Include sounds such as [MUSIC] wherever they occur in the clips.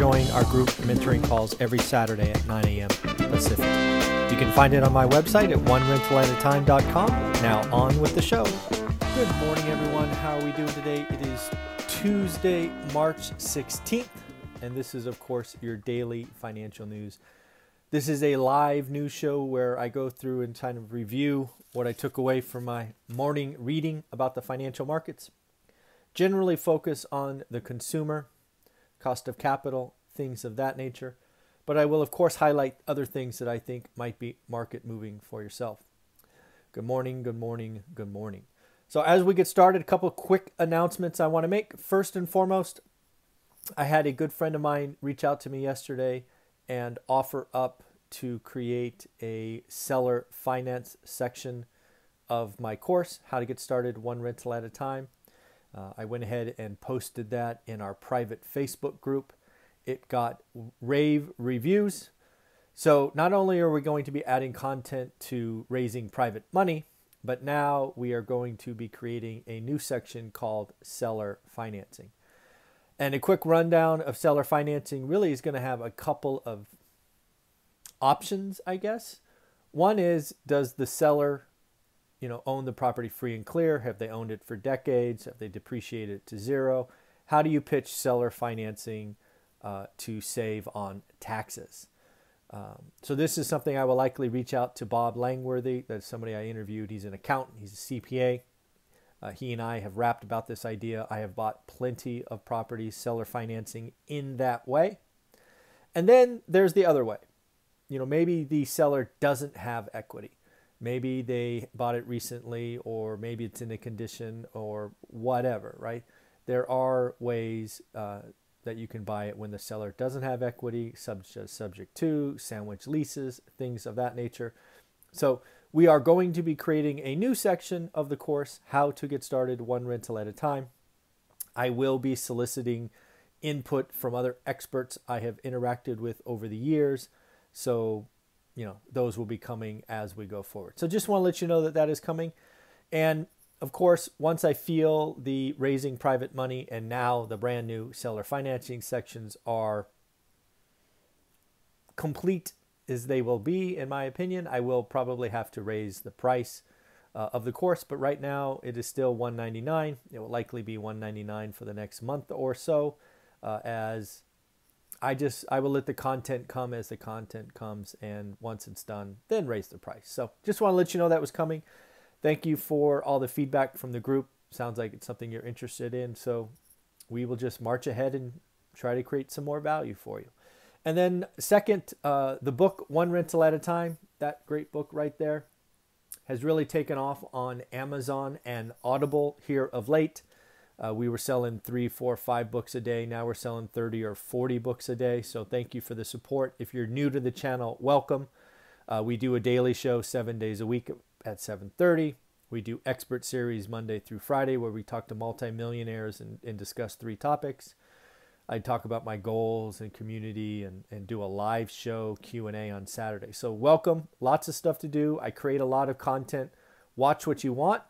join our group mentoring calls every Saturday at 9 a.m. Pacific. You can find it on my website at onerentalatatime.com. Now on with the show. Good morning, everyone. How are we doing today? It is Tuesday, March 16th, and this is, of course, your daily financial news. This is a live news show where I go through and kind of review what I took away from my morning reading about the financial markets. Generally focus on the consumer, cost of capital, things of that nature but I will, of course, highlight other things that I think might be market moving for yourself. Good morning, good morning, good morning. So, as we get started, a couple quick announcements I want to make. First and foremost, I had a good friend of mine reach out to me yesterday and offer up to create a seller finance section of my course, How to Get Started One Rental at a Time. Uh, I went ahead and posted that in our private Facebook group. It got rave reviews. So not only are we going to be adding content to raising private money, but now we are going to be creating a new section called seller financing. And a quick rundown of seller financing really is going to have a couple of options, I guess. One is does the seller, you know, own the property free and clear? Have they owned it for decades? Have they depreciated it to zero? How do you pitch seller financing uh, to save on taxes. Um, so this is something I will likely reach out to Bob Langworthy. That's somebody I interviewed. He's an accountant. He's a CPA. Uh, he and I have rapped about this idea. I have bought plenty of properties, seller financing in that way. And then there's the other way. You know, maybe the seller doesn't have equity. Maybe they bought it recently, or maybe it's in a condition, or whatever, right? There are ways uh, that you can buy it when the seller doesn't have equity, subject, subject to, sandwich leases, things of that nature. So we are going to be creating a new section of the course, How to Get Started One Rental at a Time. I will be soliciting input from other experts I have interacted with over the years. So, you know, those will be coming as we go forward. So just want to let you know that that is coming. And of course, once I feel the raising private money and now the brand new seller financing sections are complete as they will be, in my opinion, I will probably have to raise the price uh, of the course. But right now, it is still 199. It will likely be 199 for the next month or so, uh, as I just I will let the content come as the content comes, and once it's done, then raise the price. So just want to let you know that was coming. Thank you for all the feedback from the group. Sounds like it's something you're interested in. So we will just march ahead and try to create some more value for you. And then, second, uh, the book One Rental at a Time, that great book right there, has really taken off on Amazon and Audible here of late. Uh, we were selling three, four, five books a day. Now we're selling 30 or 40 books a day. So thank you for the support. If you're new to the channel, welcome. Uh, we do a daily show seven days a week at 7.30 we do expert series monday through friday where we talk to multimillionaires and, and discuss three topics i talk about my goals and community and, and do a live show q&a on saturday so welcome lots of stuff to do i create a lot of content watch what you want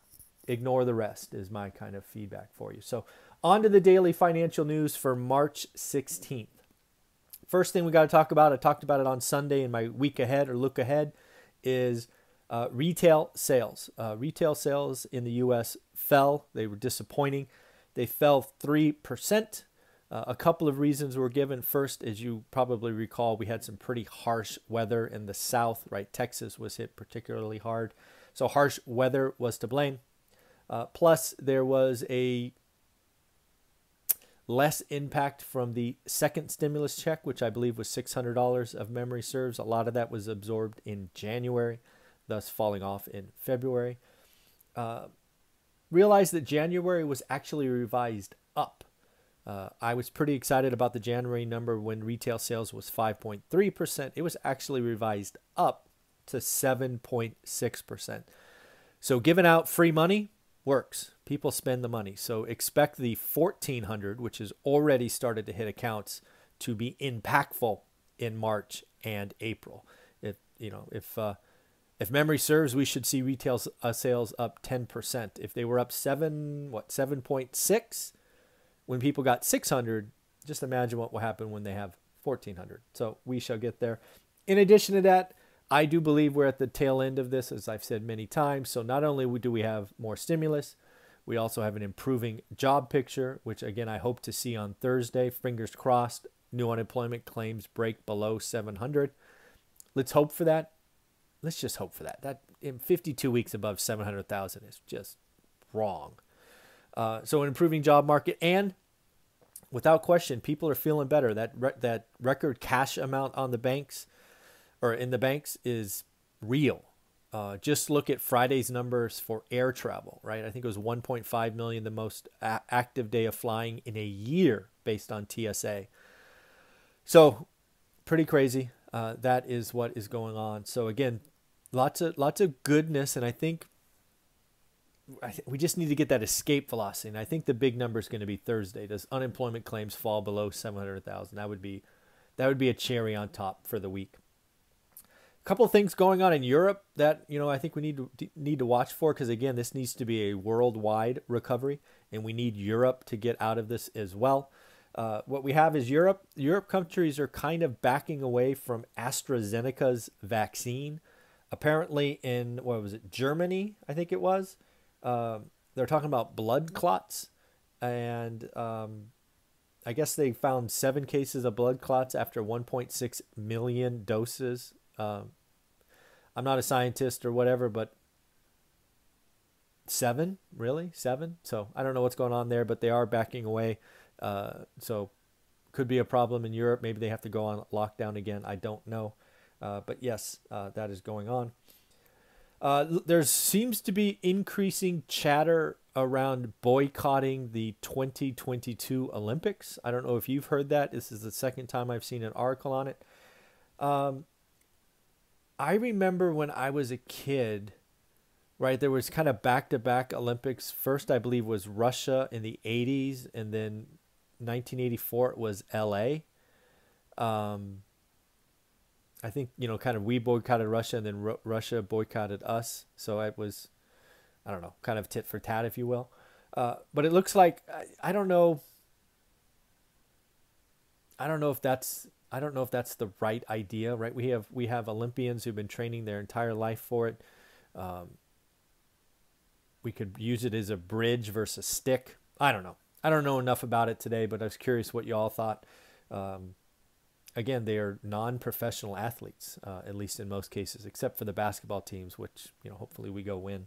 ignore the rest is my kind of feedback for you so on to the daily financial news for march 16th first thing we got to talk about i talked about it on sunday in my week ahead or look ahead is uh, retail sales. Uh, retail sales in the U.S. fell. They were disappointing. They fell 3%. Uh, a couple of reasons were given. First, as you probably recall, we had some pretty harsh weather in the south, right? Texas was hit particularly hard. So, harsh weather was to blame. Uh, plus, there was a less impact from the second stimulus check, which I believe was $600 of memory serves. A lot of that was absorbed in January thus falling off in February. Uh, realized that January was actually revised up. Uh, I was pretty excited about the January number when retail sales was 5.3%. It was actually revised up to 7.6%. So giving out free money works. People spend the money. So expect the 1400, which has already started to hit accounts, to be impactful in March and April. If you know, if uh, if memory serves, we should see retail uh, sales up 10%. If they were up 7, what, 7.6 when people got 600, just imagine what will happen when they have 1400. So we shall get there. In addition to that, I do believe we're at the tail end of this, as I've said many times. So not only do we have more stimulus, we also have an improving job picture, which again I hope to see on Thursday. Fingers crossed, new unemployment claims break below 700. Let's hope for that let's just hope for that. That in 52 weeks above 700,000 is just wrong. Uh, so an improving job market and without question, people are feeling better. That re- that record cash amount on the banks or in the banks is real. Uh, just look at Friday's numbers for air travel, right? I think it was 1.5 million, the most a- active day of flying in a year based on TSA. So, pretty crazy. Uh, that is what is going on. So again, lots of lots of goodness, and I think I th- we just need to get that escape velocity. And I think the big number is going to be Thursday. Does unemployment claims fall below seven hundred thousand? That would be that would be a cherry on top for the week. Couple things going on in Europe that you know I think we need to need to watch for because again this needs to be a worldwide recovery and we need Europe to get out of this as well. Uh, what we have is Europe. Europe countries are kind of backing away from AstraZeneca's vaccine apparently in what was it Germany I think it was uh, they're talking about blood clots and um, I guess they found seven cases of blood clots after 1.6 million doses. Um, I'm not a scientist or whatever, but seven really seven. So I don't know what's going on there, but they are backing away. Uh, so could be a problem in Europe. Maybe they have to go on lockdown again. I don't know. Uh, but yes, uh, that is going on. Uh, there seems to be increasing chatter around boycotting the 2022 Olympics. I don't know if you've heard that. This is the second time I've seen an article on it. Um, I remember when I was a kid, right? There was kind of back to back Olympics. First, I believe, was Russia in the 80s, and then 1984 it was LA. Um, I think you know, kind of we boycotted Russia, and then Ru- Russia boycotted us. So it was, I don't know, kind of tit for tat, if you will. Uh, but it looks like I, I don't know. I don't know if that's I don't know if that's the right idea, right? We have we have Olympians who've been training their entire life for it. Um, we could use it as a bridge versus stick. I don't know. I don't know enough about it today, but I was curious what y'all thought. Um, again, they are non-professional athletes, uh, at least in most cases, except for the basketball teams, which you know hopefully we go win.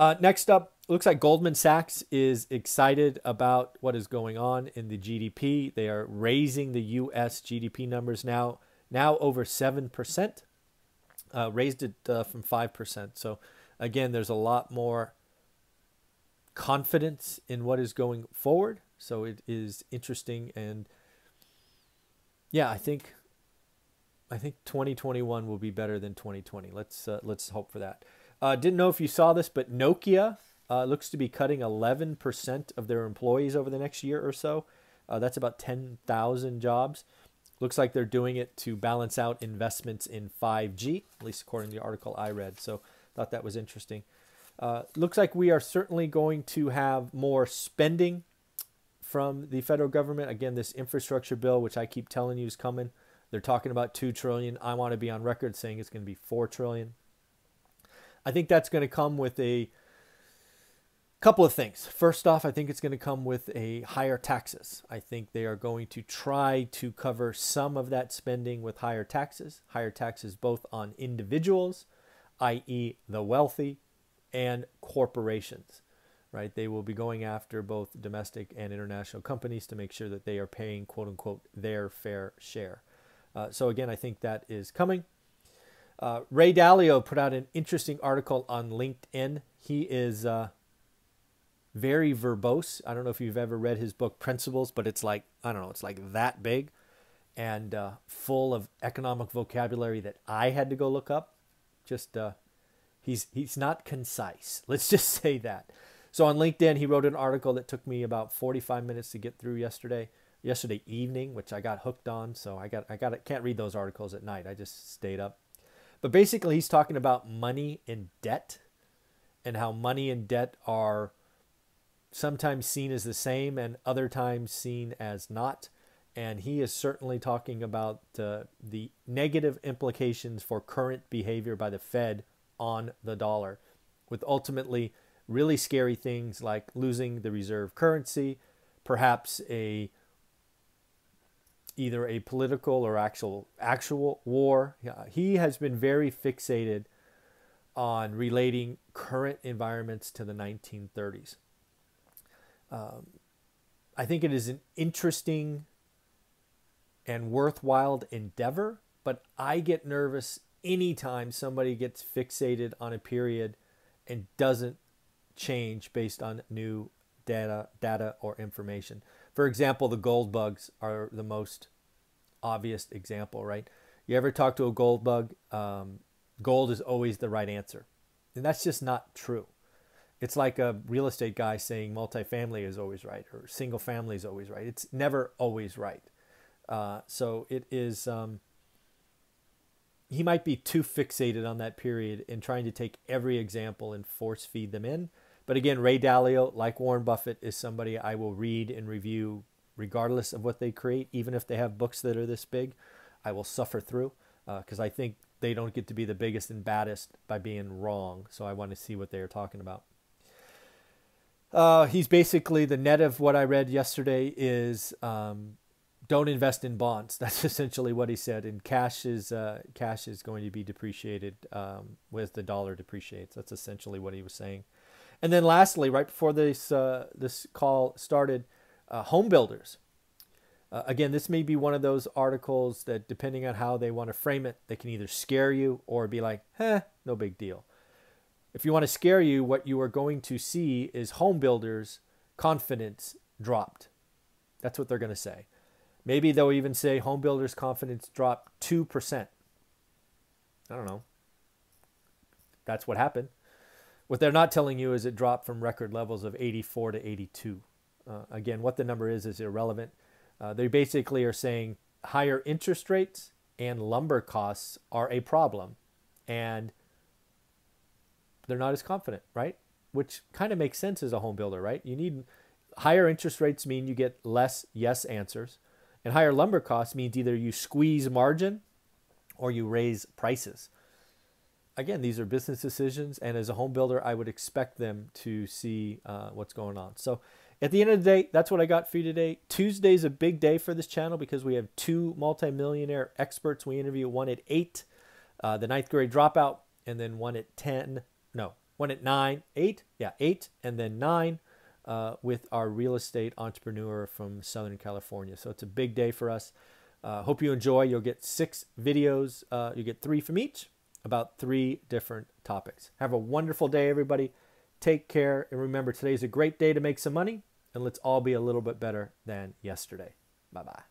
Uh, next up, looks like Goldman Sachs is excited about what is going on in the GDP. They are raising the U.S. GDP numbers now, now over seven percent. Uh, raised it uh, from five percent. So again, there's a lot more confidence in what is going forward. So it is interesting and yeah, I think I think 2021 will be better than 2020. Let's uh, let's hope for that. Uh, didn't know if you saw this, but Nokia uh, looks to be cutting 11% of their employees over the next year or so. Uh, that's about 10,000 jobs. Looks like they're doing it to balance out investments in 5G, at least according to the article I read. So thought that was interesting. Uh, looks like we are certainly going to have more spending from the federal government. Again, this infrastructure bill, which I keep telling you is coming. They're talking about two trillion. I want to be on record saying it's going to be four trillion. I think that's going to come with a couple of things. First off, I think it's going to come with a higher taxes. I think they are going to try to cover some of that spending with higher taxes, higher taxes both on individuals, i.e., the wealthy, and corporations right? They will be going after both domestic and international companies to make sure that they are paying, quote unquote, their fair share. Uh, so, again, I think that is coming. Uh, Ray Dalio put out an interesting article on LinkedIn. He is uh, very verbose. I don't know if you've ever read his book Principles, but it's like, I don't know, it's like that big and uh, full of economic vocabulary that I had to go look up. Just uh, he's he's not concise. [LAUGHS] Let's just say that. So on LinkedIn, he wrote an article that took me about 45 minutes to get through yesterday, yesterday evening, which I got hooked on. So I got I got can't read those articles at night. I just stayed up. But basically, he's talking about money and debt, and how money and debt are sometimes seen as the same and other times seen as not. And he is certainly talking about uh, the negative implications for current behavior by the Fed on the dollar, with ultimately really scary things like losing the reserve currency, perhaps a either a political or actual actual war. He has been very fixated on relating current environments to the 1930s. Um, I think it is an interesting and worthwhile endeavor, but I get nervous anytime somebody gets fixated on a period and doesn't change based on new data, data or information. For example, the gold bugs are the most obvious example, right? You ever talk to a gold bug? Um, gold is always the right answer. And that's just not true. It's like a real estate guy saying multifamily is always right or single family is always right. It's never always right. Uh, so it is, um, he might be too fixated on that period in trying to take every example and force feed them in but again, Ray Dalio, like Warren Buffett, is somebody I will read and review regardless of what they create, even if they have books that are this big. I will suffer through because uh, I think they don't get to be the biggest and baddest by being wrong. So I want to see what they are talking about. Uh, he's basically the net of what I read yesterday is um, don't invest in bonds. [LAUGHS] That's essentially what he said. And cash is uh, cash is going to be depreciated um, the dollar depreciates. That's essentially what he was saying. And then lastly, right before this uh, this call started, uh, home builders. Uh, again, this may be one of those articles that, depending on how they want to frame it, they can either scare you or be like, "Heh, no big deal." If you want to scare you, what you are going to see is home builders' confidence dropped. That's what they're going to say. Maybe they'll even say home builders' confidence dropped two percent. I don't know. That's what happened. What they're not telling you is it dropped from record levels of 84 to 82. Uh, again, what the number is is irrelevant. Uh, they basically are saying higher interest rates and lumber costs are a problem, and they're not as confident, right? Which kind of makes sense as a home builder, right? You need higher interest rates mean you get less yes answers, and higher lumber costs means either you squeeze margin or you raise prices again, these are business decisions, and as a home builder, I would expect them to see uh, what's going on. So, at the end of the day, that's what I got for you today. Tuesday's a big day for this channel because we have two multimillionaire experts. We interview one at eight, uh, the ninth grade dropout, and then one at ten. No, one at nine, eight, yeah, eight, and then nine. Uh, with our real estate entrepreneur from Southern California. So it's a big day for us. Uh, hope you enjoy. You'll get six videos. Uh, you get three from each about three different topics. Have a wonderful day, everybody. Take care. And remember, today's a great day to make some money, and let's all be a little bit better than yesterday. Bye bye.